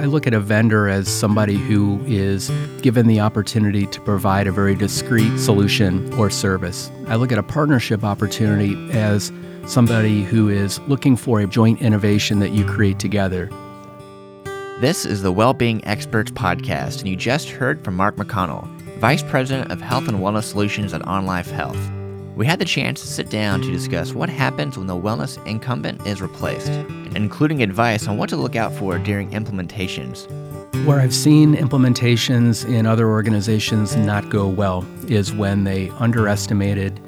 I look at a vendor as somebody who is given the opportunity to provide a very discrete solution or service. I look at a partnership opportunity as somebody who is looking for a joint innovation that you create together. This is the Wellbeing Experts Podcast, and you just heard from Mark McConnell, Vice President of Health and Wellness Solutions at OnLife Health. We had the chance to sit down to discuss what happens when the wellness incumbent is replaced, including advice on what to look out for during implementations. Where I've seen implementations in other organizations not go well is when they underestimated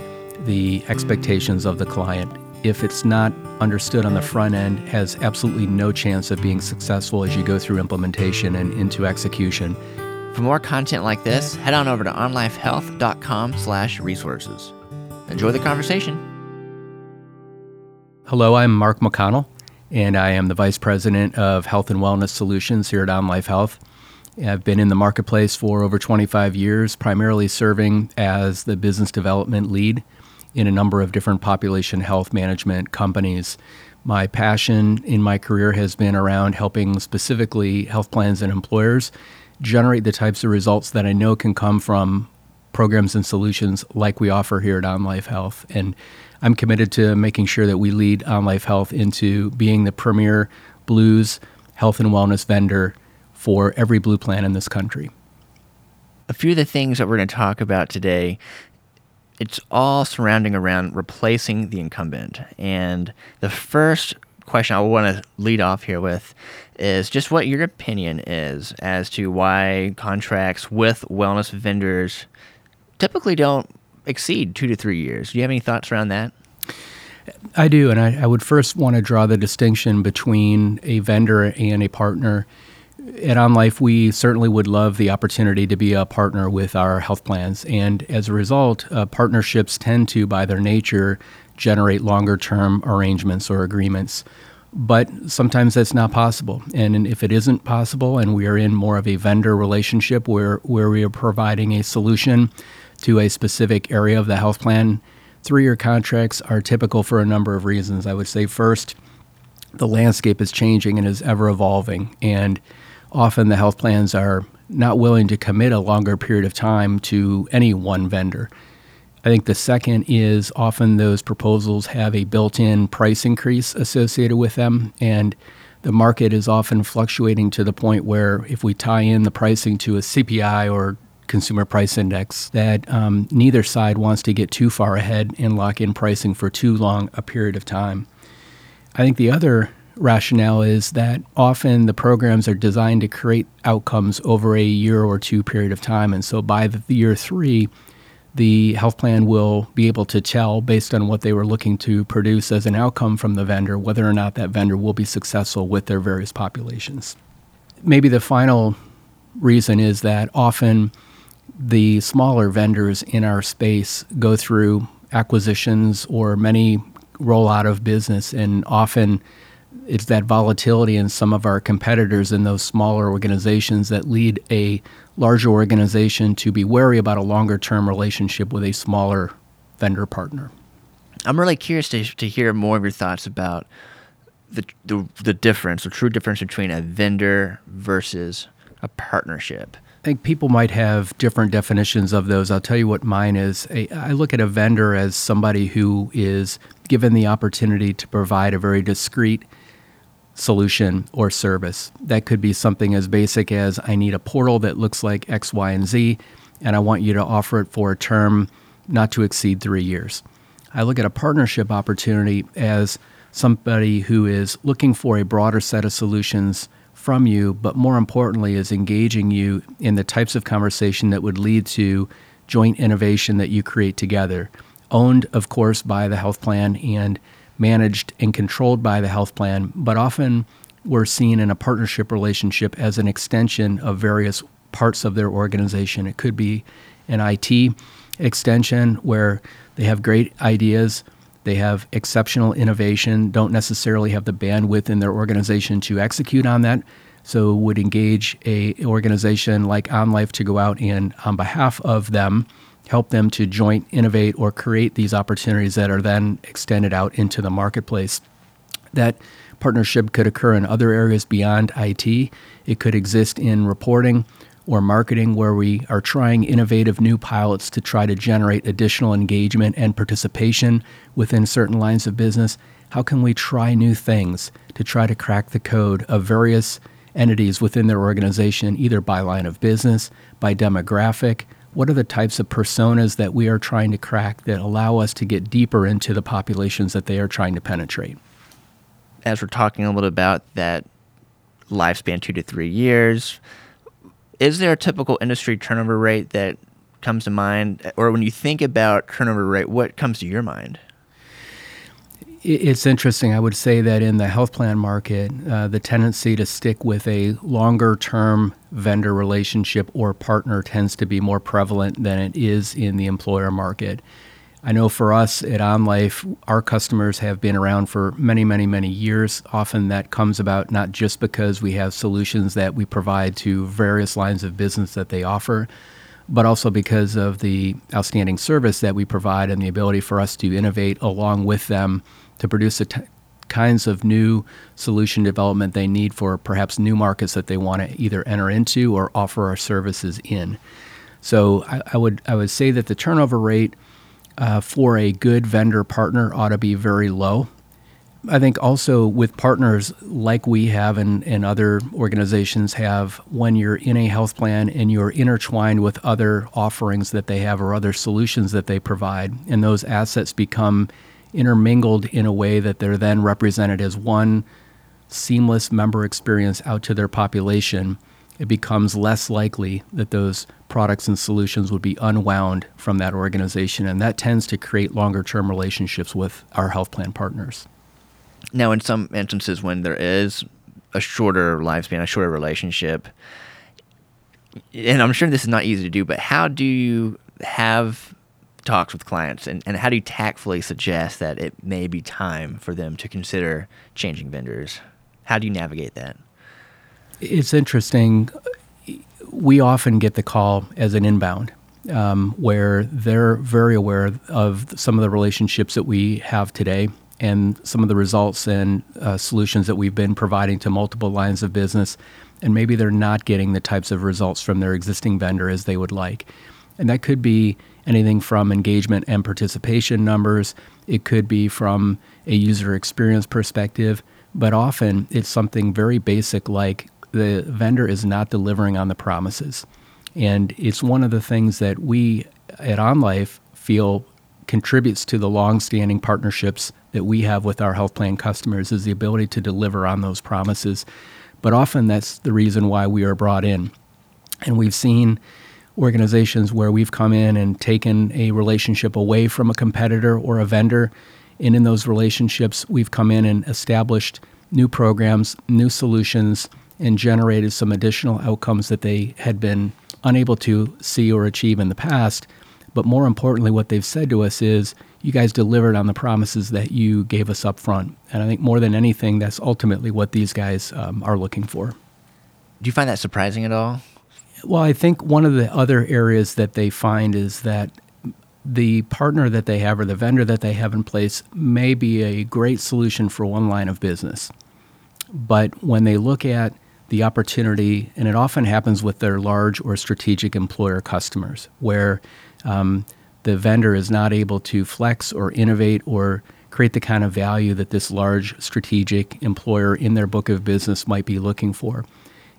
the expectations of the client. If it's not understood on the front end, has absolutely no chance of being successful as you go through implementation and into execution. For more content like this, head on over to onlifehealth.com/resources. Enjoy the conversation. Hello, I'm Mark McConnell, and I am the Vice President of Health and Wellness Solutions here at OnLife Health. I've been in the marketplace for over 25 years, primarily serving as the business development lead in a number of different population health management companies. My passion in my career has been around helping specifically health plans and employers generate the types of results that I know can come from programs and solutions like we offer here at OnLife Health. And I'm committed to making sure that we lead OnLife Health into being the premier Blues health and wellness vendor for every Blue plan in this country. A few of the things that we're going to talk about today, it's all surrounding around replacing the incumbent. And the first question I want to lead off here with is just what your opinion is as to why contracts with wellness vendors typically don't exceed two to three years. Do you have any thoughts around that? I do, and I, I would first want to draw the distinction between a vendor and a partner. At OnLife, we certainly would love the opportunity to be a partner with our health plans. And as a result, uh, partnerships tend to, by their nature, generate longer term arrangements or agreements. But sometimes that's not possible. And if it isn't possible, and we are in more of a vendor relationship where, where we are providing a solution to a specific area of the health plan. Three year contracts are typical for a number of reasons. I would say, first, the landscape is changing and is ever evolving, and often the health plans are not willing to commit a longer period of time to any one vendor. I think the second is often those proposals have a built in price increase associated with them, and the market is often fluctuating to the point where if we tie in the pricing to a CPI or consumer price index that um, neither side wants to get too far ahead and lock in pricing for too long a period of time. I think the other rationale is that often the programs are designed to create outcomes over a year or two period of time. And so by the year three, the health plan will be able to tell based on what they were looking to produce as an outcome from the vendor whether or not that vendor will be successful with their various populations. Maybe the final reason is that often the smaller vendors in our space go through acquisitions or many roll out of business, and often it's that volatility in some of our competitors in those smaller organizations that lead a larger organization to be wary about a longer term relationship with a smaller vendor partner. I'm really curious to, to hear more of your thoughts about the, the, the difference, the true difference between a vendor versus a partnership. I think people might have different definitions of those. I'll tell you what mine is. I look at a vendor as somebody who is given the opportunity to provide a very discrete solution or service. That could be something as basic as I need a portal that looks like X, Y, and Z, and I want you to offer it for a term not to exceed three years. I look at a partnership opportunity as somebody who is looking for a broader set of solutions from you, but more importantly, is engaging you in the types of conversation that would lead to joint innovation that you create together. Owned, of course, by the health plan and managed and controlled by the health plan, but often we're seen in a partnership relationship as an extension of various parts of their organization. It could be an IT extension where they have great ideas they have exceptional innovation, don't necessarily have the bandwidth in their organization to execute on that. So would engage a organization like OnLife to go out and on behalf of them help them to joint innovate or create these opportunities that are then extended out into the marketplace. That Partnership could occur in other areas beyond IT. It could exist in reporting or marketing, where we are trying innovative new pilots to try to generate additional engagement and participation within certain lines of business. How can we try new things to try to crack the code of various entities within their organization, either by line of business, by demographic? What are the types of personas that we are trying to crack that allow us to get deeper into the populations that they are trying to penetrate? As we're talking a little about that lifespan, two to three years, is there a typical industry turnover rate that comes to mind? Or when you think about turnover rate, what comes to your mind? It's interesting. I would say that in the health plan market, uh, the tendency to stick with a longer term vendor relationship or partner tends to be more prevalent than it is in the employer market. I know for us at OnLife, our customers have been around for many, many, many years. Often that comes about not just because we have solutions that we provide to various lines of business that they offer, but also because of the outstanding service that we provide and the ability for us to innovate along with them to produce the t- kinds of new solution development they need for perhaps new markets that they want to either enter into or offer our services in. So I, I would I would say that the turnover rate uh, for a good vendor partner ought to be very low. I think also with partners like we have and, and other organizations have, when you're in a health plan and you're intertwined with other offerings that they have or other solutions that they provide, and those assets become intermingled in a way that they're then represented as one seamless member experience out to their population, it becomes less likely that those products and solutions would be unwound from that organization. And that tends to create longer term relationships with our health plan partners. Now, in some instances, when there is a shorter lifespan, a shorter relationship, and I'm sure this is not easy to do, but how do you have talks with clients and, and how do you tactfully suggest that it may be time for them to consider changing vendors? How do you navigate that? It's interesting. We often get the call as an inbound. Um, where they're very aware of some of the relationships that we have today and some of the results and uh, solutions that we've been providing to multiple lines of business. And maybe they're not getting the types of results from their existing vendor as they would like. And that could be anything from engagement and participation numbers, it could be from a user experience perspective, but often it's something very basic like the vendor is not delivering on the promises. And it's one of the things that we at OnLife feel contributes to the long-standing partnerships that we have with our health plan customers is the ability to deliver on those promises. But often that's the reason why we are brought in. And we've seen organizations where we've come in and taken a relationship away from a competitor or a vendor. And in those relationships, we've come in and established new programs, new solutions, and generated some additional outcomes that they had been unable to see or achieve in the past. But more importantly, what they've said to us is, you guys delivered on the promises that you gave us up front. And I think more than anything, that's ultimately what these guys um, are looking for. Do you find that surprising at all? Well, I think one of the other areas that they find is that the partner that they have or the vendor that they have in place may be a great solution for one line of business. But when they look at the opportunity, and it often happens with their large or strategic employer customers, where um, the vendor is not able to flex or innovate or create the kind of value that this large strategic employer in their book of business might be looking for.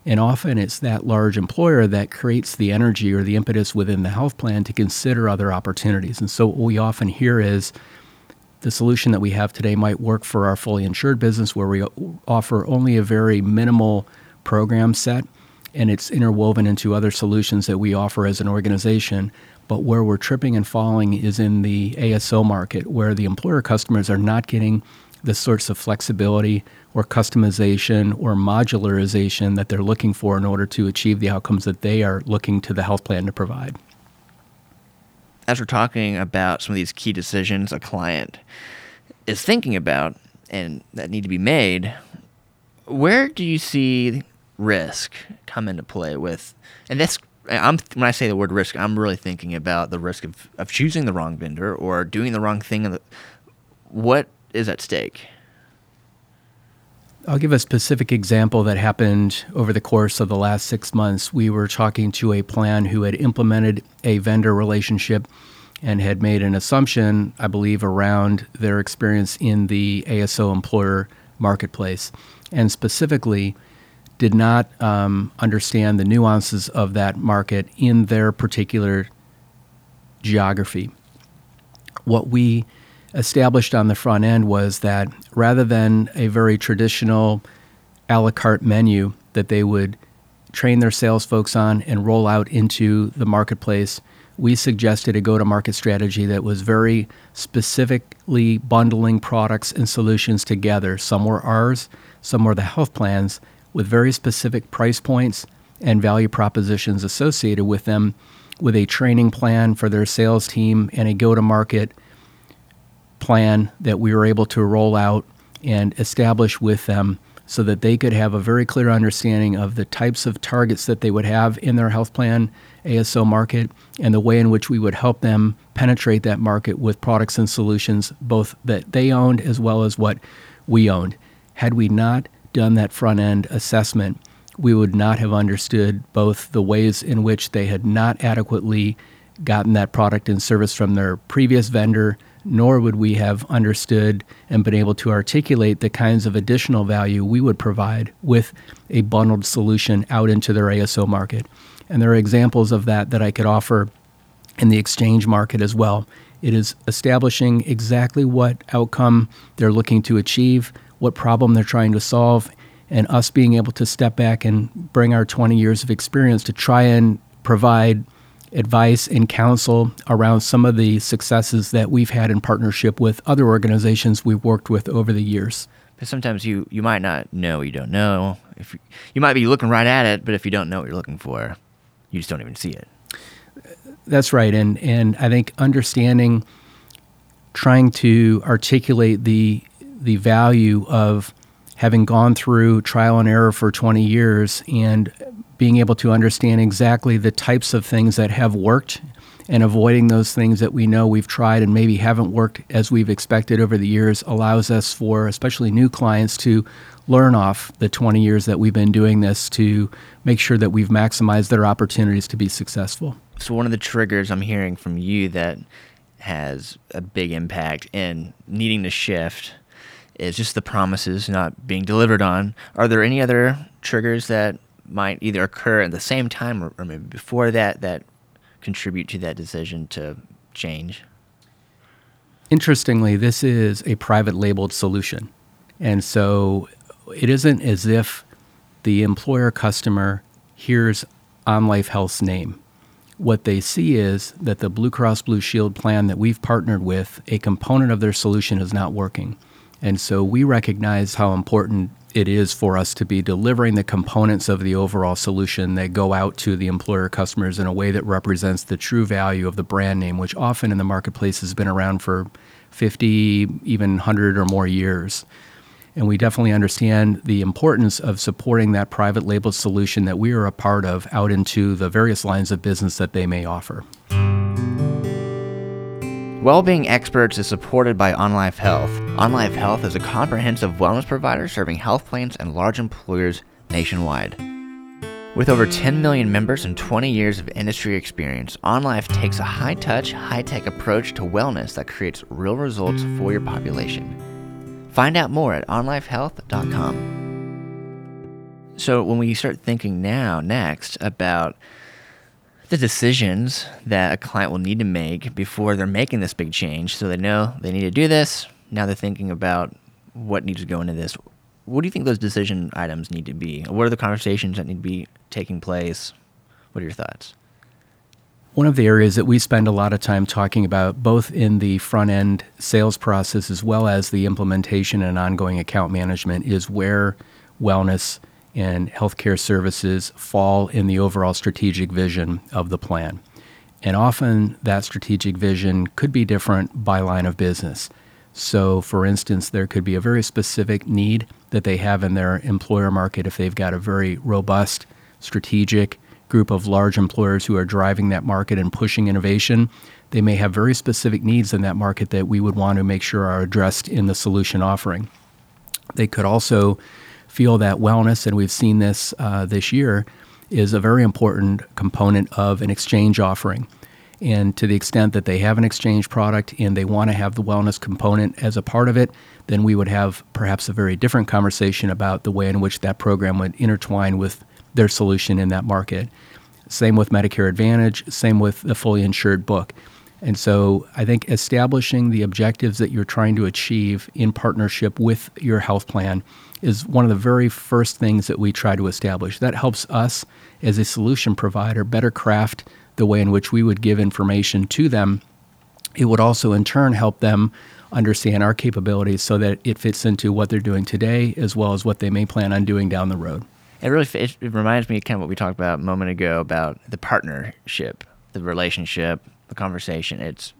And often it's that large employer that creates the energy or the impetus within the health plan to consider other opportunities. And so what we often hear is the solution that we have today might work for our fully insured business where we offer only a very minimal program set and it's interwoven into other solutions that we offer as an organization. But where we're tripping and falling is in the ASO market, where the employer customers are not getting the sorts of flexibility or customization or modularization that they're looking for in order to achieve the outcomes that they are looking to the health plan to provide. As we're talking about some of these key decisions a client is thinking about and that need to be made, where do you see risk come into play with and that's I'm when I say the word risk, I'm really thinking about the risk of, of choosing the wrong vendor or doing the wrong thing. What is at stake? I'll give a specific example that happened over the course of the last six months. We were talking to a plan who had implemented a vendor relationship and had made an assumption, I believe, around their experience in the ASO employer marketplace, and specifically did not um, understand the nuances of that market in their particular geography. What we established on the front end was that rather than a very traditional a la carte menu that they would train their sales folks on and roll out into the marketplace, we suggested a go to market strategy that was very specifically bundling products and solutions together. Some were ours, some were the health plans, with very specific price points and value propositions associated with them, with a training plan for their sales team and a go to market plan that we were able to roll out and establish with them so that they could have a very clear understanding of the types of targets that they would have in their health plan ASO market and the way in which we would help them penetrate that market with products and solutions, both that they owned as well as what we owned. Had we not done that front end assessment, we would not have understood both the ways in which they had not adequately gotten that product and service from their previous vendor nor would we have understood and been able to articulate the kinds of additional value we would provide with a bundled solution out into their ASO market. And there are examples of that that I could offer in the exchange market as well. It is establishing exactly what outcome they're looking to achieve, what problem they're trying to solve, and us being able to step back and bring our 20 years of experience to try and provide advice and counsel around some of the successes that we've had in partnership with other organizations we've worked with over the years. But sometimes you, you might not know you don't know. If you, you might be looking right at it, but if you don't know what you're looking for, you just don't even see it. That's right, and and I think understanding, trying to articulate the the value of having gone through trial and error for 20 years and being able to understand exactly the types of things that have worked and avoiding those things that we know we've tried and maybe haven't worked as we've expected over the years allows us for especially new clients to learn off the 20 years that we've been doing this to make sure that we've maximized their opportunities to be successful. So one of the triggers I'm hearing from you that has a big impact in needing to shift is just the promises not being delivered on. Are there any other triggers that might either occur at the same time or, or maybe before that that contribute to that decision to change? Interestingly, this is a private labeled solution. And so it isn't as if the employer customer hears OnLife Health's name. What they see is that the Blue Cross Blue Shield plan that we've partnered with, a component of their solution is not working. And so we recognize how important it is for us to be delivering the components of the overall solution that go out to the employer customers in a way that represents the true value of the brand name, which often in the marketplace has been around for 50, even 100 or more years. And we definitely understand the importance of supporting that private label solution that we are a part of out into the various lines of business that they may offer. Wellbeing Experts is supported by OnLife Health. OnLife Health is a comprehensive wellness provider serving health plans and large employers nationwide. With over 10 million members and 20 years of industry experience, OnLife takes a high touch, high tech approach to wellness that creates real results for your population. Find out more at onlifehealth.com. So, when we start thinking now, next, about the decisions that a client will need to make before they're making this big change. So they know they need to do this. Now they're thinking about what needs to go into this. What do you think those decision items need to be? What are the conversations that need to be taking place? What are your thoughts? One of the areas that we spend a lot of time talking about, both in the front end sales process as well as the implementation and ongoing account management, is where wellness and healthcare services fall in the overall strategic vision of the plan. And often that strategic vision could be different by line of business. So, for instance, there could be a very specific need that they have in their employer market if they've got a very robust, strategic group of large employers who are driving that market and pushing innovation. They may have very specific needs in that market that we would want to make sure are addressed in the solution offering. They could also feel that wellness, and we've seen this uh, this year, is a very important component of an exchange offering. And to the extent that they have an exchange product and they want to have the wellness component as a part of it, then we would have perhaps a very different conversation about the way in which that program would intertwine with their solution in that market. Same with Medicare Advantage, same with the fully insured book. And so I think establishing the objectives that you're trying to achieve in partnership with your health plan is one of the very first things that we try to establish. That helps us as a solution provider better craft the way in which we would give information to them. It would also, in turn, help them understand our capabilities so that it fits into what they're doing today as well as what they may plan on doing down the road. It really it, reminds me kind of what we talked about a moment ago about the partnership, the relationship, the conversation. It's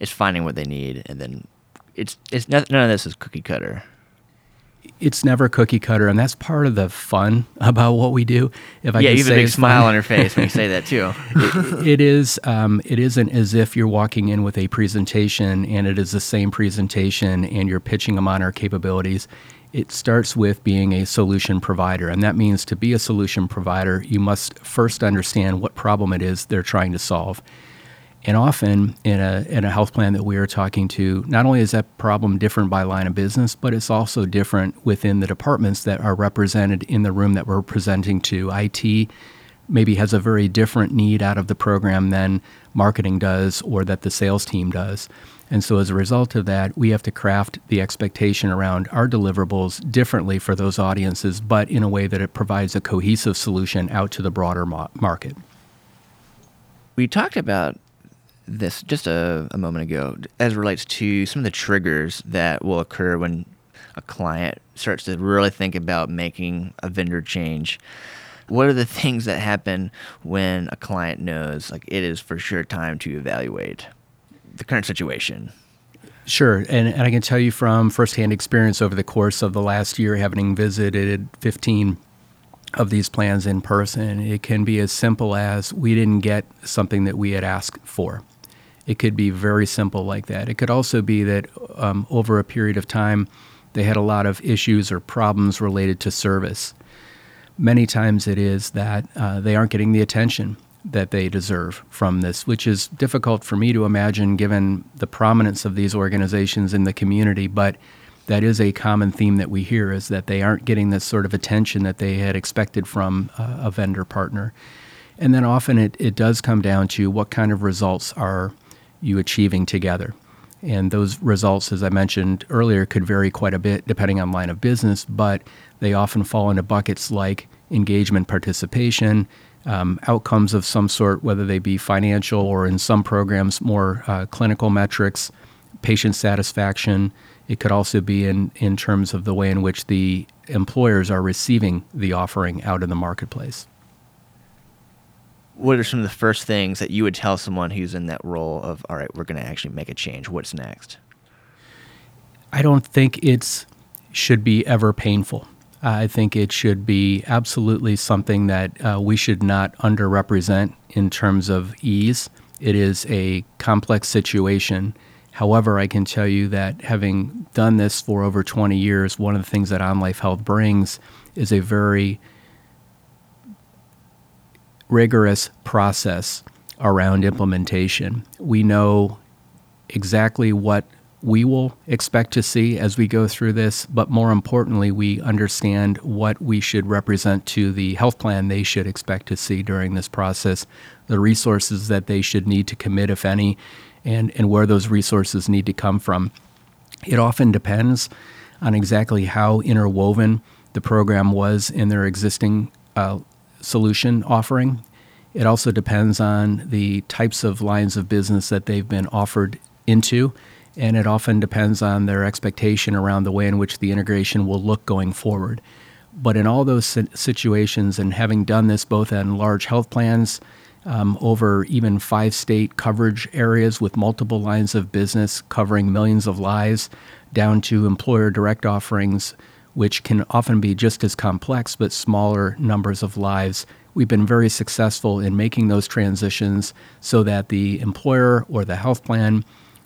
it's finding what they need, and then it's it's none of this is cookie cutter it's never cookie cutter, and that's part of the fun about what we do. If I yeah, you have a big smile on your face when you say that too. it, it is. Um, it isn't as if you're walking in with a presentation and it is the same presentation and you're pitching them on our capabilities. It starts with being a solution provider, and that means to be a solution provider, you must first understand what problem it is they're trying to solve. And often in a, in a health plan that we are talking to, not only is that problem different by line of business, but it's also different within the departments that are represented in the room that we're presenting to. IT maybe has a very different need out of the program than marketing does or that the sales team does. And so, as a result of that, we have to craft the expectation around our deliverables differently for those audiences, but in a way that it provides a cohesive solution out to the broader market. We talked about this just a, a moment ago as relates to some of the triggers that will occur when a client starts to really think about making a vendor change. What are the things that happen when a client knows like it is for sure time to evaluate the current situation? Sure. And, and I can tell you from firsthand experience over the course of the last year, having visited 15 of these plans in person, it can be as simple as we didn't get something that we had asked for. It could be very simple like that. It could also be that um, over a period of time, they had a lot of issues or problems related to service. Many times it is that uh, they aren't getting the attention that they deserve from this, which is difficult for me to imagine given the prominence of these organizations in the community. But that is a common theme that we hear is that they aren't getting this sort of attention that they had expected from uh, a vendor partner. And then often it, it does come down to what kind of results are you achieving together. And those results, as I mentioned earlier, could vary quite a bit depending on line of business, but they often fall into buckets like engagement participation, um, outcomes of some sort, whether they be financial or in some programs, more uh, clinical metrics, patient satisfaction. It could also be in, in terms of the way in which the employers are receiving the offering out in the marketplace what are some of the first things that you would tell someone who's in that role of all right we're going to actually make a change. What's next? I don't think it's should be ever painful. I think it should be absolutely something that uh, we should not underrepresent in terms of ease. It is a complex situation. However i can tell you that having done this for over 20 years one of the things that OnLife Health brings is a very rigorous process around implementation. We know exactly what we will expect to see as we go through this, but more importantly, we understand what we should represent to the health plan they should expect to see during this process, the resources that they should need to commit, if any, and, and where those resources need to come from. It often depends on exactly how interwoven the program was in their existing uh, solution offering. It also depends on the types of lines of business that they've been offered into, and it often depends on their expectation around the way in which the integration will look going forward. But in all those situations, and having done this both in large health plans, um, over even five state coverage areas with multiple lines of business covering millions of lives, down to employer direct offerings which can often be just as complex but smaller numbers of lives. We've been very successful in making those transitions so that the employer or the health plan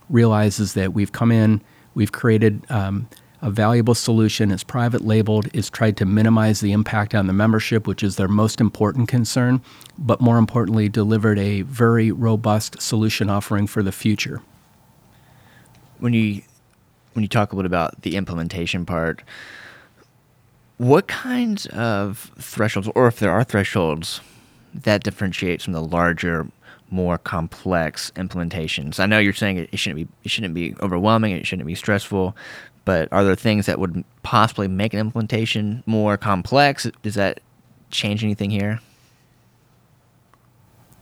realizes that we've come in, we've created um, a valuable solution. It's private labeled. It's tried to minimize the impact on the membership, which is their most important concern, but more importantly, delivered a very robust solution offering for the future. When you when you talk a little about the implementation part, what kinds of thresholds, or if there are thresholds, that differentiates from the larger, more complex implementations? I know you're saying it, it shouldn't be it shouldn't be overwhelming, it shouldn't be stressful, but are there things that would possibly make an implementation more complex? Does that change anything here?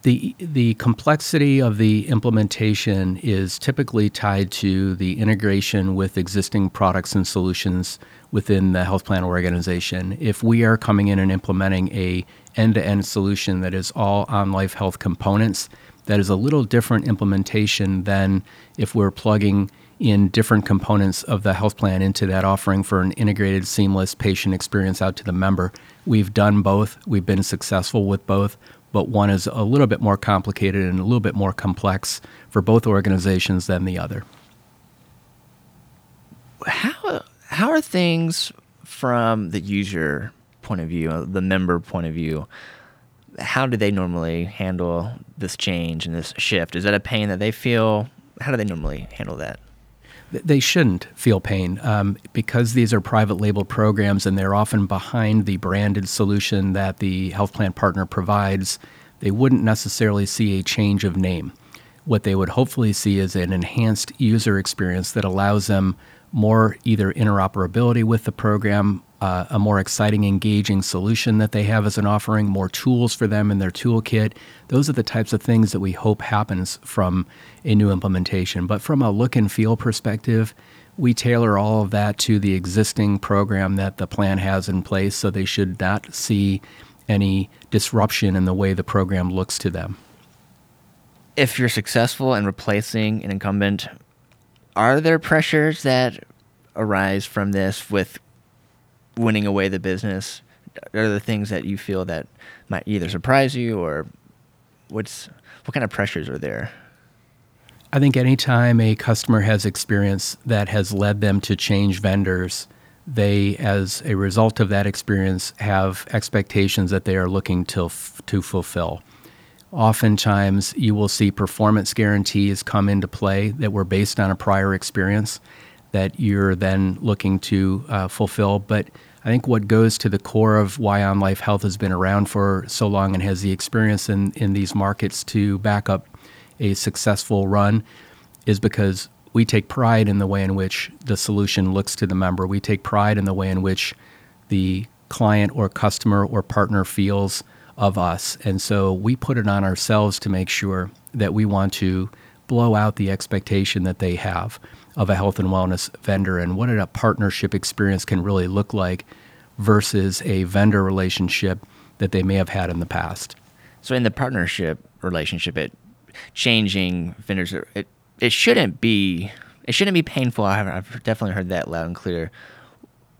The, the complexity of the implementation is typically tied to the integration with existing products and solutions within the health plan organization. If we are coming in and implementing a end-to-end solution that is all OnLife Health components, that is a little different implementation than if we're plugging in different components of the health plan into that offering for an integrated, seamless patient experience out to the member. We've done both. We've been successful with both but one is a little bit more complicated and a little bit more complex for both organizations than the other. How how are things from the user point of view, the member point of view? How do they normally handle this change and this shift? Is that a pain that they feel? How do they normally handle that? They shouldn't feel pain um, because these are private label programs and they're often behind the branded solution that the health plan partner provides. They wouldn't necessarily see a change of name. What they would hopefully see is an enhanced user experience that allows them more either interoperability with the program uh, a more exciting, engaging solution that they have as an offering, more tools for them in their toolkit. Those are the types of things that we hope happens from a new implementation. But from a look and feel perspective, we tailor all of that to the existing program that the plan has in place, so they should not see any disruption in the way the program looks to them. If you're successful in replacing an incumbent, are there pressures that arise from this with winning away the business? Are the things that you feel that might either surprise you or what's what kind of pressures are there? I think anytime a customer has experience that has led them to change vendors, they, as a result of that experience, have expectations that they are looking to, to fulfill. Oftentimes, you will see performance guarantees come into play that were based on a prior experience that you're then looking to uh, fulfill. But I think what goes to the core of why OnLife Health has been around for so long and has the experience in, in these markets to back up a successful run is because we take pride in the way in which the solution looks to the member. We take pride in the way in which the client or customer or partner feels of us. And so we put it on ourselves to make sure that we want to blow out the expectation that they have of a health and wellness vendor and what a partnership experience can really look like versus a vendor relationship that they may have had in the past. So in the partnership relationship, it changing vendors, it it shouldn't be it shouldn't be painful. I've, I've definitely heard that loud and clear.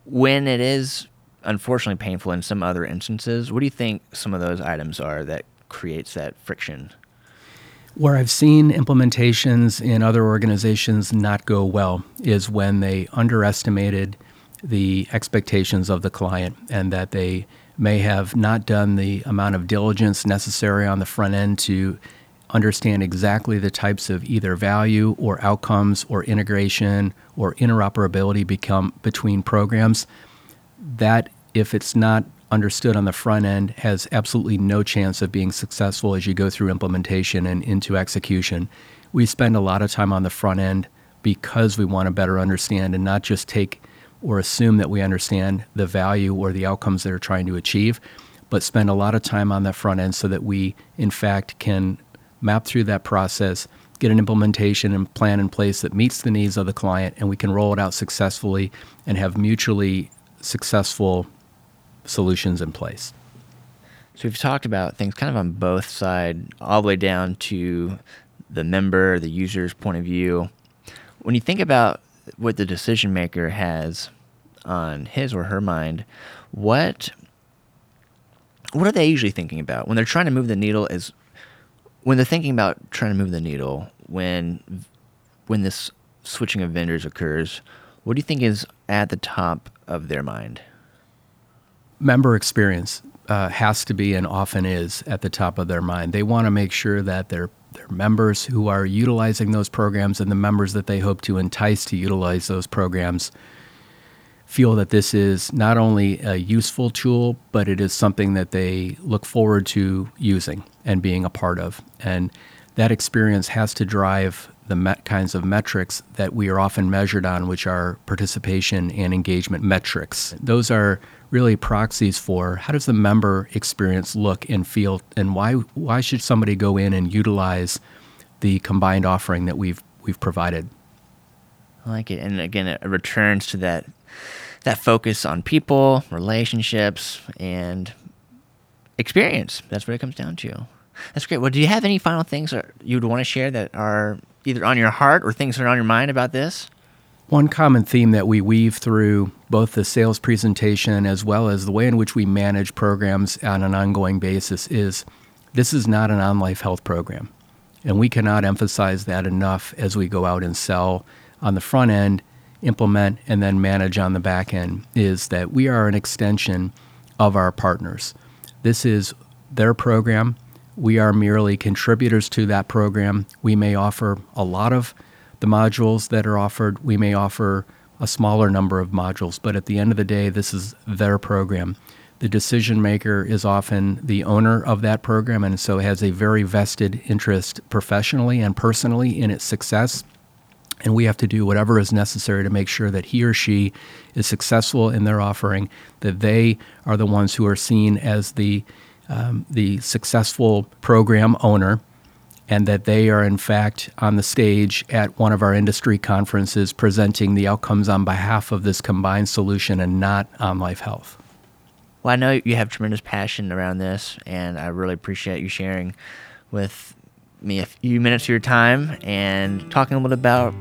When it is unfortunately painful in some other instances, what do you think some of those items are that creates that friction? Where I've seen implementations in other organizations not go well is when they underestimated the expectations of the client and that they may have not done the amount of diligence necessary on the front end to understand exactly the types of either value or outcomes or integration or interoperability become between programs. That if it's not understood on the front end has absolutely no chance of being successful as you go through implementation and into execution. We spend a lot of time on the front end because we want to better understand and not just take or assume that we understand the value or the outcomes that are trying to achieve, but spend a lot of time on that front end so that we, in fact, can map through that process, get an implementation and plan in place that meets the needs of the client, and we can roll it out successfully and have mutually successful solutions in place. So we've talked about things kind of on both sides, all the way down to the member, the user's point of view. When you think about what the decision maker has on his or her mind, what what are they usually thinking about when they're trying to move the needle? Is when they're thinking about trying to move the needle when when this switching of vendors occurs, what do you think is at the top of their mind? Member experience uh, has to be and often is at the top of their mind. They want to make sure that their their members who are utilizing those programs and the members that they hope to entice to utilize those programs feel that this is not only a useful tool, but it is something that they look forward to using and being a part of. And that experience has to drive the kinds of metrics that we are often measured on, which are participation and engagement metrics. Those are really proxies for how does the member experience look and feel, and why why should somebody go in and utilize the combined offering that we've we've provided. I like it, and again, it returns to that that focus on people, relationships, and experience. That's what it comes down to. That's great. Well, do you have any final things you'd want to share that are either on your heart or things that are on your mind about this? One common theme that we weave through both the sales presentation as well as the way in which we manage programs on an ongoing basis is this is not an OnLife Health program. And we cannot emphasize that enough as we go out and sell on the front end, implement, and then manage on the back end is that we are an extension of our partners. This is their program. We are merely contributors to that program. We may offer a lot of the modules that are offered. We may offer a smaller number of modules, but at the end of the day, this is their program. The decision maker is often the owner of that program and so has a very vested interest professionally and personally in its success. And we have to do whatever is necessary to make sure that he or she is successful in their offering, that they are the ones who are seen as the um, the successful program owner, and that they are in fact on the stage at one of our industry conferences presenting the outcomes on behalf of this combined solution and not OnLife Health. Well, I know you have tremendous passion around this, and I really appreciate you sharing with me a few minutes of your time and talking a little bit about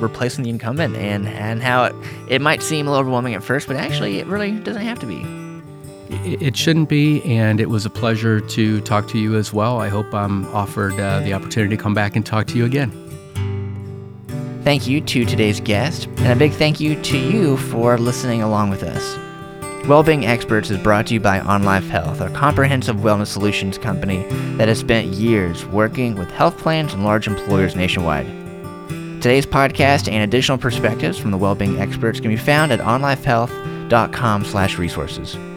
replacing the incumbent and, and how it, it might seem a little overwhelming at first, but actually it really doesn't have to be. It shouldn't be, and it was a pleasure to talk to you as well. I hope I'm offered uh, the opportunity to come back and talk to you again. Thank you to today's guest, and a big thank you to you for listening along with us. Wellbeing Experts is brought to you by OnLife Health, a comprehensive wellness solutions company that has spent years working with health plans and large employers nationwide. Today's podcast and additional perspectives from the Wellbeing Experts can be found at onlifehealth.com/resources.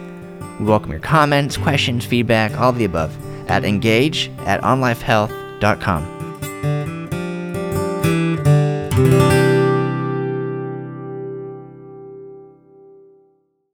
We welcome your comments, questions, feedback, all of the above at engage at onlifehealth.com.